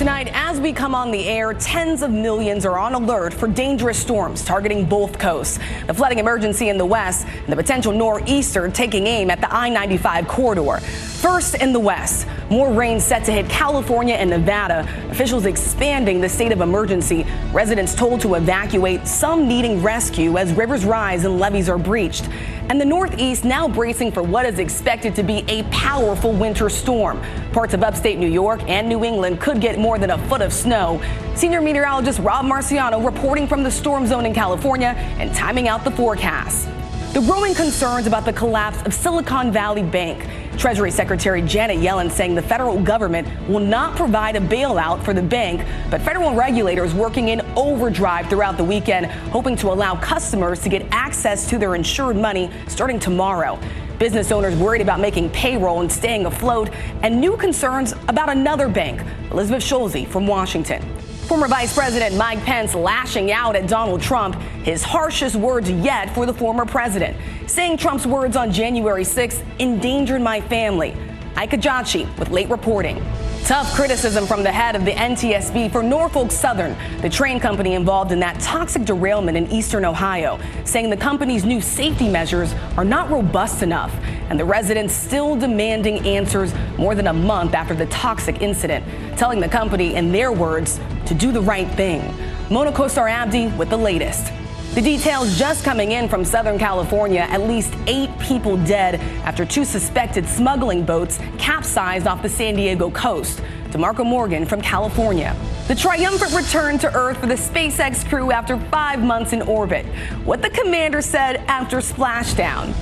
Tonight, as we come on the air, tens of millions are on alert for dangerous storms targeting both coasts. The flooding emergency in the west and the potential nor'easter taking aim at the I 95 corridor. First in the west, more rain set to hit California and Nevada. Officials expanding the state of emergency. Residents told to evacuate, some needing rescue as rivers rise and levees are breached. And the Northeast now bracing for what is expected to be a powerful winter storm. Parts of upstate New York and New England could get more than a foot of snow. Senior meteorologist Rob Marciano reporting from the storm zone in California and timing out the forecast. The growing concerns about the collapse of Silicon Valley Bank. Treasury Secretary Janet Yellen saying the federal government will not provide a bailout for the bank, but federal regulators working in overdrive throughout the weekend, hoping to allow customers to get access to their insured money starting tomorrow. Business owners worried about making payroll and staying afloat, and new concerns about another bank. Elizabeth Schulze from Washington. Former Vice President Mike Pence lashing out at Donald Trump, his harshest words yet for the former president, saying Trump's words on January 6th endangered my family. Ike Ejiochi with late reporting. Tough criticism from the head of the NTSB for Norfolk Southern, the train company involved in that toxic derailment in eastern Ohio, saying the company's new safety measures are not robust enough, and the residents still demanding answers more than a month after the toxic incident, telling the company, in their words, to do the right thing. Mona Kosar Abdi with the latest. The details just coming in from Southern California. At least eight people dead after two suspected smuggling boats capsized off the San Diego coast. DeMarco Morgan from California. The triumphant return to Earth for the SpaceX crew after five months in orbit. What the commander said after splashdown.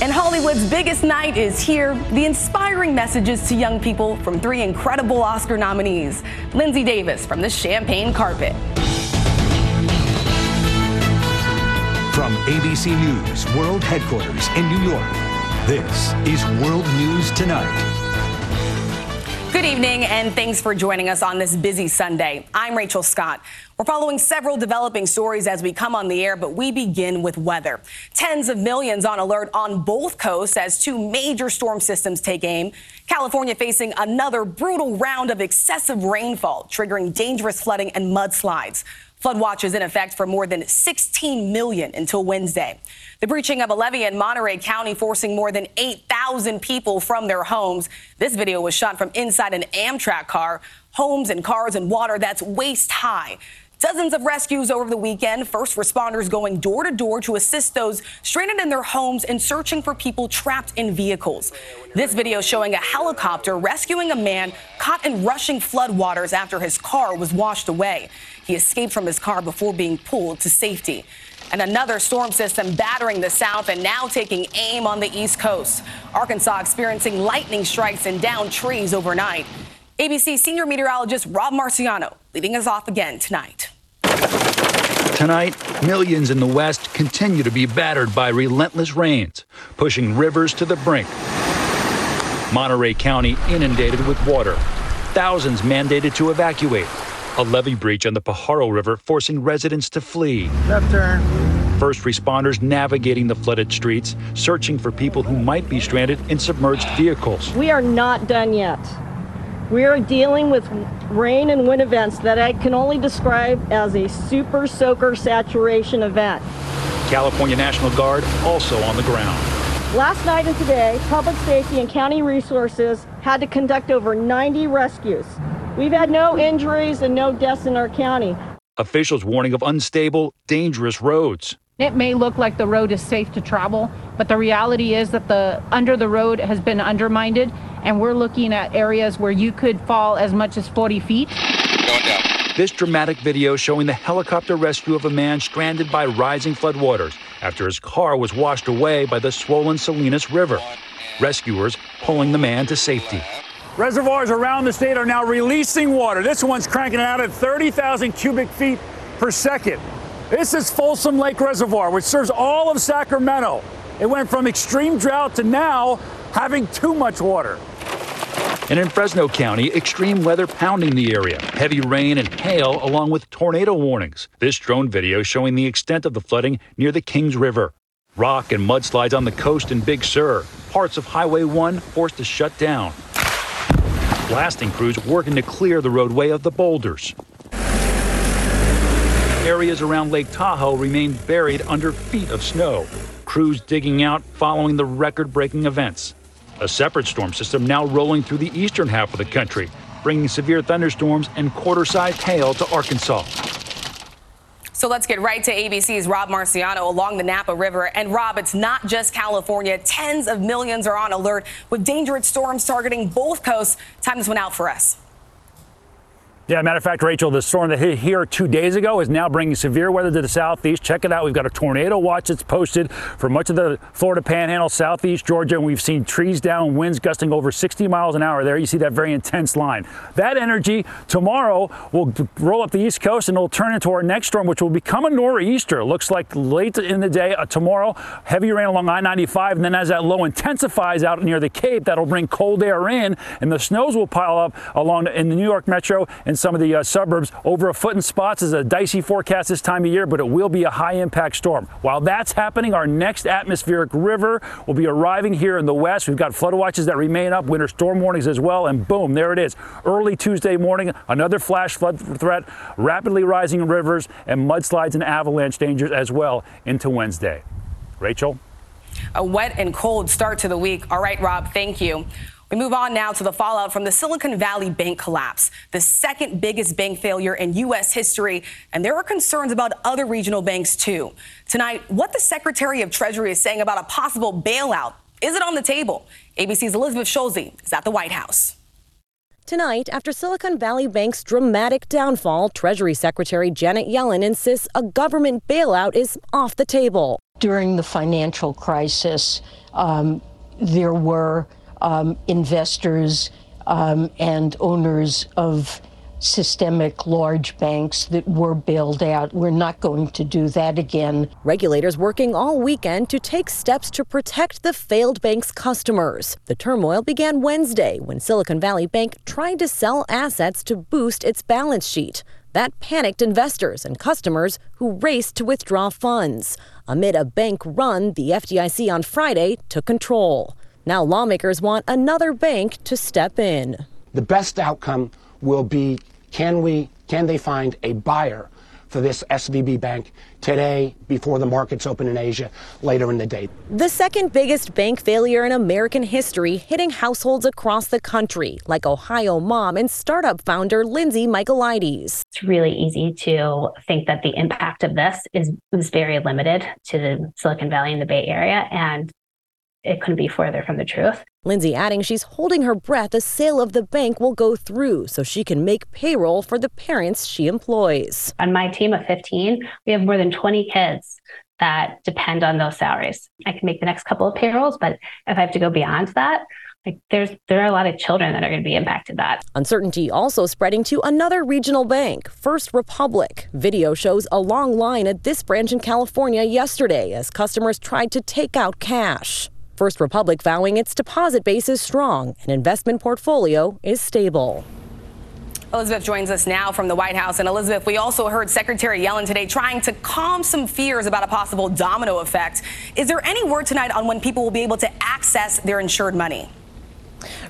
And Hollywood's biggest night is here. The inspiring messages to young people from three incredible Oscar nominees. Linsey Davis from the Champagne Carpet. From ABC News World Headquarters in New York, this is World News Tonight. Good evening, and thanks for joining us on this busy Sunday. I'm Rachel Scott. We're following several developing stories as we come on the air, but we begin with weather. Tens of millions on alert on both coasts as two major storm systems take aim. California facing another brutal round of excessive rainfall, triggering dangerous flooding and mudslides. Flood watch is in effect for more than 16 million until Wednesday. The breaching of a levee in Monterey County forcing more than 8,000 people from their homes. This video was shot from inside an Amtrak car. Homes and cars and water that's waist high. Dozens of rescues over the weekend. First responders going door to door to assist those stranded in their homes and searching for people trapped in vehicles. This video showing a helicopter rescuing a man caught in rushing floodwaters after his car was washed away. He escaped from his car before being pulled to safety. And another storm system battering the south and now taking aim on the east coast. Arkansas experiencing lightning strikes and downed trees overnight. ABC senior meteorologist Rob Marciano leading us off again tonight. Tonight, millions in the West continue to be battered by relentless rains, pushing rivers to the brink. Monterey County inundated with water, thousands mandated to evacuate, a levee breach on the Pajaro River forcing residents to flee. Left turn. First responders navigating the flooded streets, searching for people who might be stranded in submerged vehicles. We are not done yet. We are dealing with rain and wind events that I can only describe as a super soaker saturation event. California National Guard also on the ground. Last night and today, public safety and county resources had to conduct over 90 rescues. We've had no injuries and no deaths in our county. Officials warning of unstable, dangerous roads. It may look like the road is safe to travel, but the reality is that the under the road has been undermined, and we're looking at areas where you could fall as much as 40 feet. Going down. This dramatic video showing the helicopter rescue of a man stranded by rising floodwaters after his car was washed away by the swollen Salinas River. Rescuers pulling the man to safety. Reservoirs around the state are now releasing water. This one's cranking out at 30,000 cubic feet per second. This is Folsom Lake Reservoir, which serves all of Sacramento. It went from extreme drought to now having too much water. And in Fresno County, extreme weather pounding the area. Heavy rain and hail, along with tornado warnings. This drone video showing the extent of the flooding near the Kings River. Rock and mudslides on the coast in Big Sur. Parts of Highway 1 forced to shut down. Blasting crews working to clear the roadway of the boulders. Areas around Lake Tahoe remain buried under feet of snow. Crews digging out following the record breaking events. A separate storm system now rolling through the eastern half of the country, bringing severe thunderstorms and quarter sized hail to Arkansas. So let's get right to ABC's Rob Marciano along the Napa River. And Rob, it's not just California. Tens of millions are on alert with dangerous storms targeting both coasts. Time this one out for us. Yeah, matter of fact, Rachel, the storm that hit here two days ago is now bringing severe weather to the southeast. Check it out. We've got a tornado watch that's posted for much of the Florida panhandle, southeast Georgia, and we've seen trees down, winds gusting over 60 miles an hour there. You see that very intense line. That energy tomorrow will roll up the east coast and it'll turn into our next storm, which will become a nor'easter. Looks like late in the day uh, tomorrow, heavy rain along I 95, and then as that low intensifies out near the Cape, that'll bring cold air in, and the snows will pile up along in the New York metro and some of the uh, suburbs. Over a foot in spots is a dicey forecast this time of year, but it will be a high impact storm. While that's happening, our next atmospheric river will be arriving here in the west. We've got flood watches that remain up, winter storm warnings as well, and boom, there it is. Early Tuesday morning, another flash flood threat, rapidly rising rivers, and mudslides and avalanche dangers as well into Wednesday. Rachel? A wet and cold start to the week. All right, Rob, thank you. We move on now to the fallout from the Silicon Valley Bank collapse, the second biggest bank failure in U.S. history. And there are concerns about other regional banks, too. Tonight, what the Secretary of Treasury is saying about a possible bailout. Is it on the table? ABC's Elizabeth Schulze is at the White House. Tonight, after Silicon Valley Bank's dramatic downfall, Treasury Secretary Janet Yellen insists a government bailout is off the table. During the financial crisis, um, there were um, investors um, and owners of systemic large banks that were bailed out. We're not going to do that again. Regulators working all weekend to take steps to protect the failed bank's customers. The turmoil began Wednesday when Silicon Valley Bank tried to sell assets to boost its balance sheet. That panicked investors and customers who raced to withdraw funds. Amid a bank run, the FDIC on Friday took control. Now lawmakers want another bank to step in. The best outcome will be can we can they find a buyer for this SVB bank today before the markets open in Asia later in the day. The second biggest bank failure in American history hitting households across the country, like Ohio mom and startup founder Lindsay Michaelides. It's really easy to think that the impact of this is, is very limited to the Silicon Valley and the Bay Area. And it couldn't be further from the truth. Lindsay adding she's holding her breath a sale of the bank will go through so she can make payroll for the parents she employs. On my team of 15, we have more than 20 kids that depend on those salaries. I can make the next couple of payrolls, but if I have to go beyond that, like there's there are a lot of children that are going to be impacted that. Uncertainty also spreading to another regional bank, First Republic. Video shows a long line at this branch in California yesterday as customers tried to take out cash. First Republic vowing its deposit base is strong and investment portfolio is stable. Elizabeth joins us now from the White House. And Elizabeth, we also heard Secretary Yellen today trying to calm some fears about a possible domino effect. Is there any word tonight on when people will be able to access their insured money?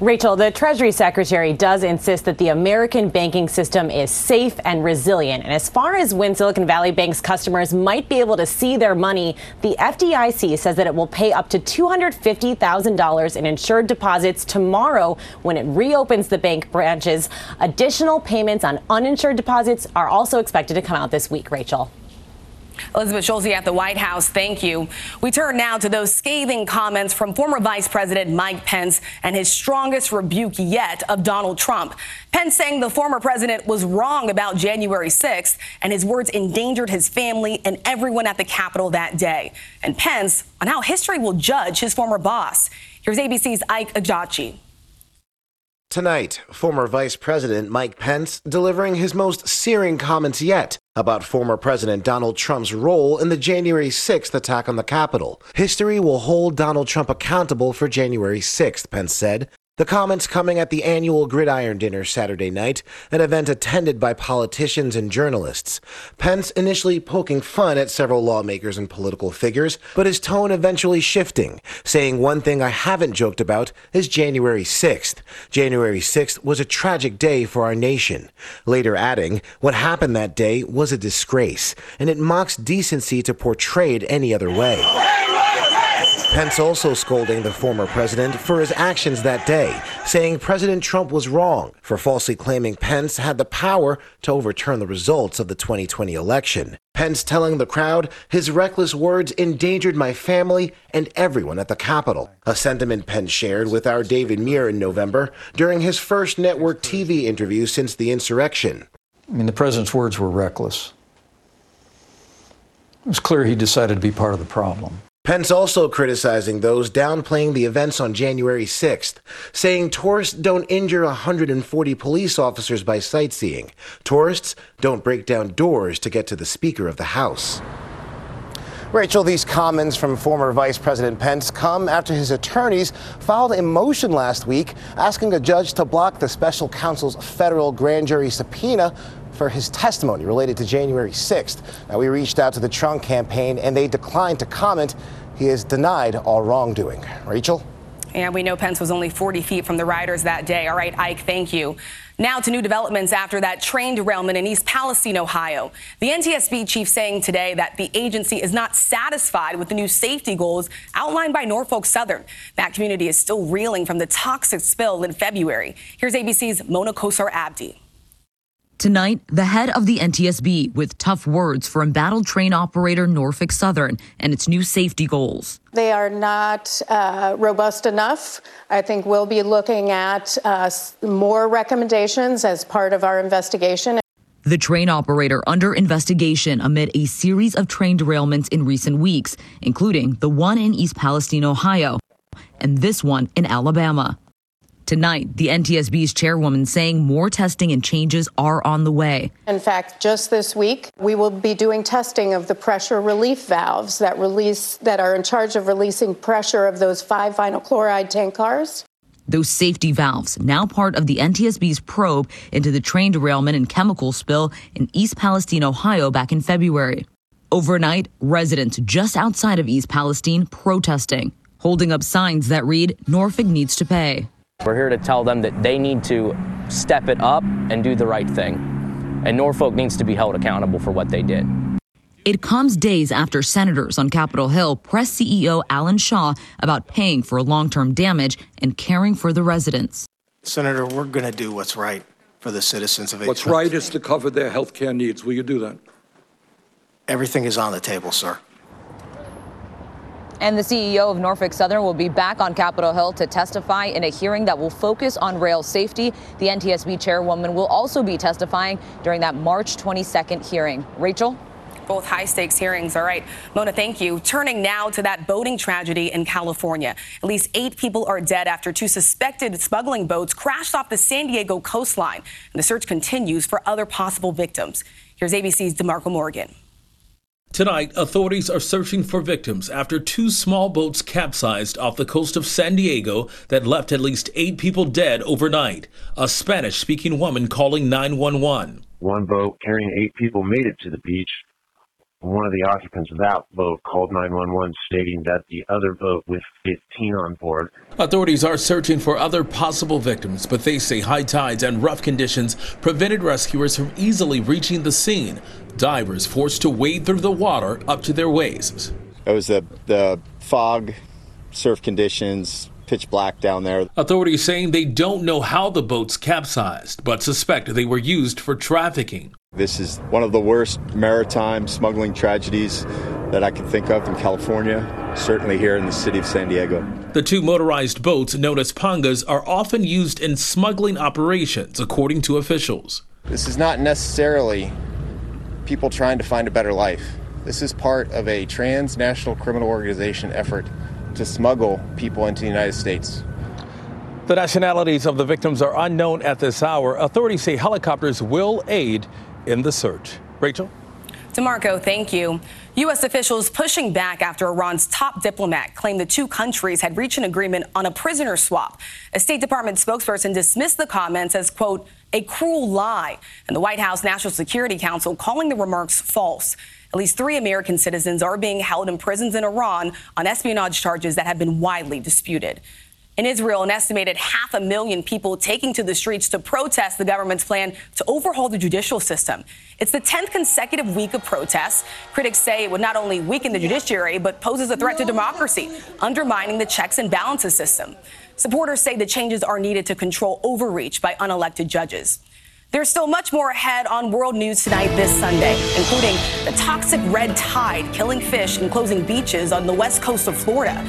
Rachel, the Treasury Secretary does insist that the American banking system is safe and resilient. And as far as when Silicon Valley Bank's customers might be able to see their money, the FDIC says that it will pay up to $250,000 in insured deposits tomorrow when it reopens the bank branches. Additional payments on uninsured deposits are also expected to come out this week, Rachel. Elizabeth Schulze at the White House, thank you. We turn now to those scathing comments from former Vice President Mike Pence and his strongest rebuke yet of Donald Trump. Pence saying the former president was wrong about January 6th, and his words endangered his family and everyone at the Capitol that day. And Pence on how history will judge his former boss. Here's ABC's Ike Ejiochi. Tonight, former Vice President Mike Pence delivering his most searing comments yet about former President Donald Trump's role in the January 6th attack on the Capitol. History will hold Donald Trump accountable for January 6th, Pence said. The comments coming at the annual Gridiron Dinner Saturday night, an event attended by politicians and journalists. Pence initially poking fun at several lawmakers and political figures, but his tone eventually shifting, saying one thing I haven't joked about is January 6th. January 6th was a tragic day for our nation. Later adding, what happened that day was a disgrace, and it mocks decency to portray it any other way. Pence also scolding the former president for his actions that day, saying President Trump was wrong for falsely claiming Pence had the power to overturn the results of the 2020 election. Pence telling the crowd his reckless words endangered my family and everyone at the Capitol, a sentiment Pence shared with our David Muir in November during his first network TV interview since the insurrection. I mean, the president's words were reckless. It was clear he decided to be part of the problem. Pence also criticizing those downplaying the events on January 6th, saying tourists don't injure 140 police officers by sightseeing. Tourists don't break down doors to get to the Speaker of the House. Rachel, these comments from former Vice President Pence come after his attorneys filed a motion last week asking a judge to block the special counsel's federal grand jury subpoena for his testimony related to January 6th. Now, we reached out to the Trump campaign and they declined to comment. He has denied all wrongdoing. Rachel? And we know Pence was only 40 feet from the riders that day. All right, Ike, thank you. Now to new developments after that train derailment in East Palestine, Ohio. The NTSB chief saying today that the agency is not satisfied with the new safety goals outlined by Norfolk Southern. That community is still reeling from the toxic spill in February. Here's ABC's Mona Kosar Abdi. Tonight, the head of the NTSB with tough words for embattled train operator Norfolk Southern and its new safety goals. They are not uh, robust enough. I think we'll be looking at uh, more recommendations as part of our investigation. The train operator under investigation amid a series of train derailments in recent weeks, including the one in East Palestine, Ohio, and this one in Alabama. Tonight, the NTSB's chairwoman saying more testing and changes are on the way. In fact, just this week, we will be doing testing of the pressure relief valves that release that are in charge of releasing pressure of those five vinyl chloride tank cars. Those safety valves, now part of the NTSB's probe into the train derailment and chemical spill in East Palestine, Ohio back in February. Overnight, residents just outside of East Palestine protesting, holding up signs that read Norfolk needs to pay. We're here to tell them that they need to step it up and do the right thing. And Norfolk needs to be held accountable for what they did. It comes days after senators on Capitol Hill press CEO Alan Shaw about paying for long term damage and caring for the residents. Senator, we're going to do what's right for the citizens of What's right is to cover their health care needs. Will you do that? Everything is on the table, sir. And the CEO of Norfolk Southern will be back on Capitol Hill to testify in a hearing that will focus on rail safety. The NTSB chairwoman will also be testifying during that March 22nd hearing. Rachel? Both high stakes hearings. All right. Mona, thank you. Turning now to that boating tragedy in California. At least eight people are dead after two suspected smuggling boats crashed off the San Diego coastline. And the search continues for other possible victims. Here's ABC's DeMarco Morgan. Tonight, authorities are searching for victims after two small boats capsized off the coast of San Diego that left at least eight people dead overnight. A Spanish speaking woman calling 911. One boat carrying eight people made it to the beach. One of the occupants of that boat called 911 stating that the other boat with 15 on board. Authorities are searching for other possible victims, but they say high tides and rough conditions prevented rescuers from easily reaching the scene. Divers forced to wade through the water up to their waists. It was the, the fog, surf conditions, pitch black down there. Authorities saying they don't know how the boats capsized, but suspect they were used for trafficking. This is one of the worst maritime smuggling tragedies that I can think of in California, certainly here in the city of San Diego. The two motorized boats, known as pangas, are often used in smuggling operations, according to officials. This is not necessarily people trying to find a better life. This is part of a transnational criminal organization effort to smuggle people into the United States. The nationalities of the victims are unknown at this hour. Authorities say helicopters will aid in the search. Rachel? DeMarco, thank you. U.S. officials pushing back after Iran's top diplomat claimed the two countries had reached an agreement on a prisoner swap. A State Department spokesperson dismissed the comments as, quote, a cruel lie, and the White House National Security Council calling the remarks false. At least three American citizens are being held in prisons in Iran on espionage charges that have been widely disputed. In Israel, an estimated half a million people taking to the streets to protest the government's plan to overhaul the judicial system. It's the 10th consecutive week of protests. Critics say it would not only weaken the judiciary, but poses a threat to democracy, undermining the checks and balances system. Supporters say the changes are needed to control overreach by unelected judges. There's still much more ahead on World News Tonight this Sunday, including the toxic red tide killing fish and closing beaches on the west coast of Florida.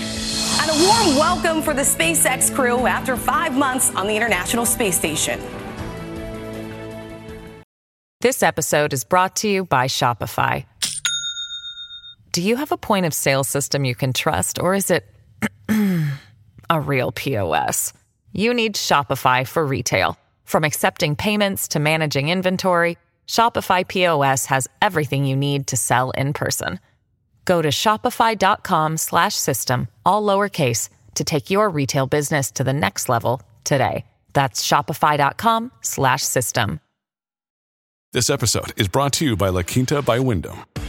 And a warm welcome for the SpaceX crew after five months on the International Space Station. This episode is brought to you by Shopify. Do you have a point of sale system you can trust, or is it a real POS? You need Shopify for retail. From accepting payments to managing inventory, Shopify POS has everything you need to sell in person. Go to shopify.com slash system, all lowercase to take your retail business to the next level today. That's shopify.com slash system. This episode is brought to you by La Quinta by Wyndham.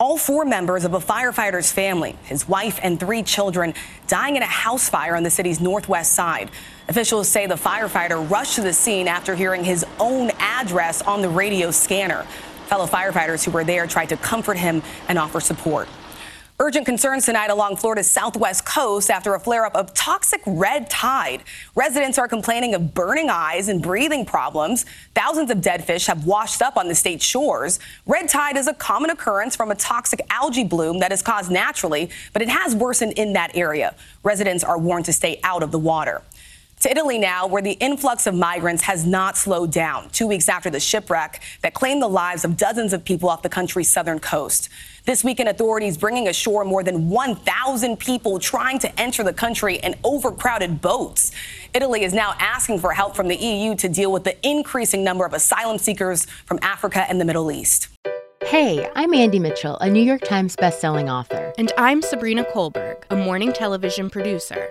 All four members of a firefighter's family, his wife and three children, dying in a house fire on the city's northwest side. Officials say the firefighter rushed to the scene after hearing his own address on the radio scanner. Fellow firefighters who were there tried to comfort him and offer support. Urgent concerns tonight along Florida's southwest coast after a flare up of toxic red tide. Residents are complaining of burning eyes and breathing problems. Thousands of dead fish have washed up on the state's shores. Red tide is a common occurrence from a toxic algae bloom that is caused naturally, but it has worsened in that area. Residents are warned to stay out of the water. To Italy now, where the influx of migrants has not slowed down, two weeks after the shipwreck that claimed the lives of dozens of people off the country's southern coast. This weekend, authorities bringing ashore more than 1,000 people trying to enter the country in overcrowded boats. Italy is now asking for help from the EU to deal with the increasing number of asylum seekers from Africa and the Middle East. Hey, I'm Andy Mitchell, a New York Times bestselling author. And I'm Sabrina Kohlberg, a morning television producer.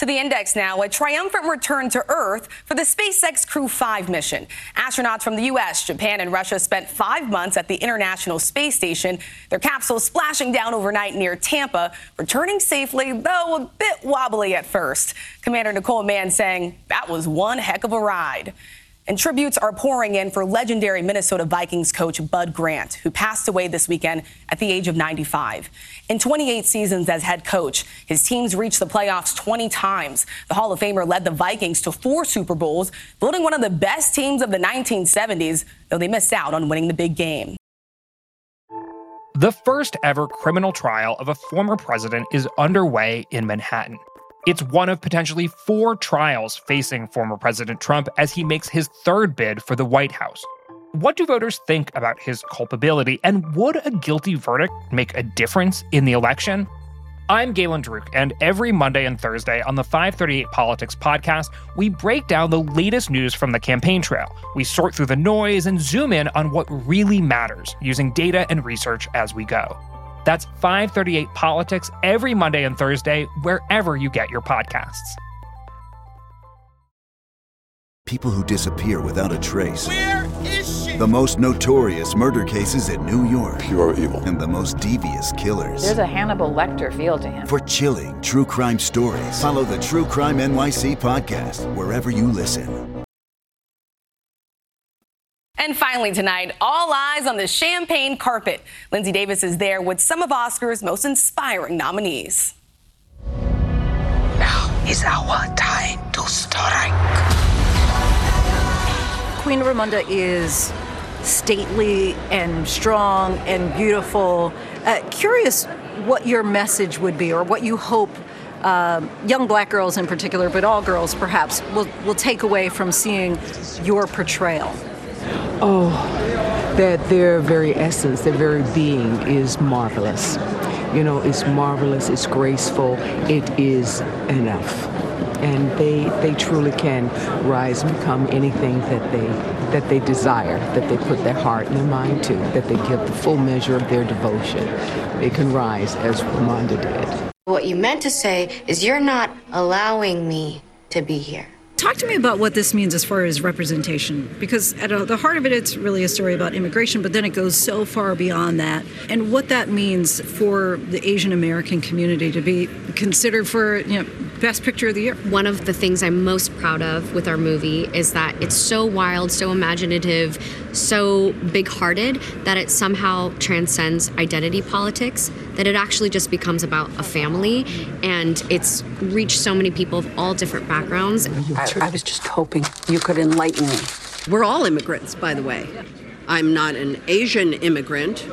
To the index now, a triumphant return to Earth for the SpaceX Crew 5 mission. Astronauts from the U.S., Japan, and Russia spent five months at the International Space Station, their capsule splashing down overnight near Tampa, returning safely, though a bit wobbly at first. Commander Nicole Mann saying that was one heck of a ride. And tributes are pouring in for legendary Minnesota Vikings coach Bud Grant, who passed away this weekend at the age of 95. In 28 seasons as head coach, his teams reached the playoffs 20 times. The Hall of Famer led the Vikings to four Super Bowls, building one of the best teams of the 1970s, though they missed out on winning the big game. The first ever criminal trial of a former president is underway in Manhattan. It's one of potentially four trials facing former President Trump as he makes his third bid for the White House. What do voters think about his culpability, and would a guilty verdict make a difference in the election? I'm Galen Druke, and every Monday and Thursday on the 538 Politics podcast, we break down the latest news from the campaign trail. We sort through the noise and zoom in on what really matters using data and research as we go. That's 538 Politics every Monday and Thursday, wherever you get your podcasts. People who disappear without a trace. Where is she? The most notorious murder cases in New York. Pure evil. And the most devious killers. There's a Hannibal Lecter feel to him. For chilling true crime stories, follow the True Crime NYC podcast wherever you listen. And finally tonight, all eyes on the champagne carpet. Linsey Davis is there with some of Oscar's most inspiring nominees. Now is our time to strike. Queen Ramonda is stately and strong and beautiful. Uh, curious what your message would be or what you hope uh, young black girls in particular, but all girls perhaps, will, will take away from seeing your portrayal. Oh, that their very essence, their very being is marvelous. You know, it's marvelous, it's graceful, it is enough and they they truly can rise and become anything that they that they desire, that they put their heart and their mind to, that they give the full measure of their devotion. They can rise as Ramonda did. What you meant to say is you're not allowing me to be here. Talk to me about what this means as far as representation, because at the heart of it, it's really a story about immigration, but then it goes so far beyond that, and what that means for the Asian American community to be considered for you know best picture of the year. One of the things I'm most proud of with our movie is that it's so wild, so imaginative, so big-hearted that it somehow transcends identity politics. That it actually just becomes about a family, and it's reached so many people of all different backgrounds. I, I was just hoping you could enlighten me. We're all immigrants, by the way. I'm not an Asian immigrant,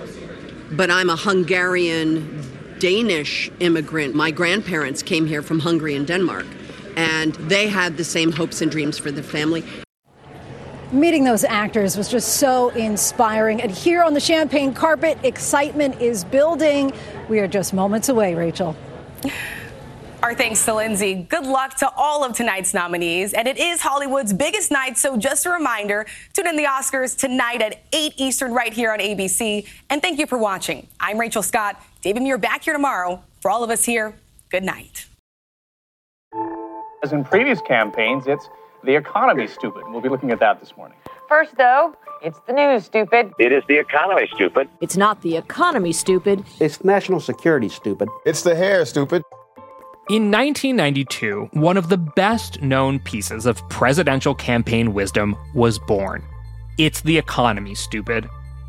but I'm a Hungarian Danish immigrant. My grandparents came here from Hungary and Denmark, and they had the same hopes and dreams for the family. Meeting those actors was just so inspiring. And here on the champagne carpet, excitement is building. We are just moments away, Rachel. Our thanks to Linsey. Good luck to all of tonight's nominees. And it is Hollywood's biggest night, so just a reminder tune in the Oscars tonight at 8 Eastern right here on ABC. And thank you for watching. I'm Rachel Scott. David Muir back here tomorrow. For all of us here, good night. As in previous campaigns, it's the economy, stupid. We'll be looking at that this morning. First, though, it's the news, stupid. It is the economy, stupid. It's not the economy, stupid. It's national security, stupid. It's the hair, stupid. In 1992, one of the best known pieces of presidential campaign wisdom was born. It's the economy, stupid.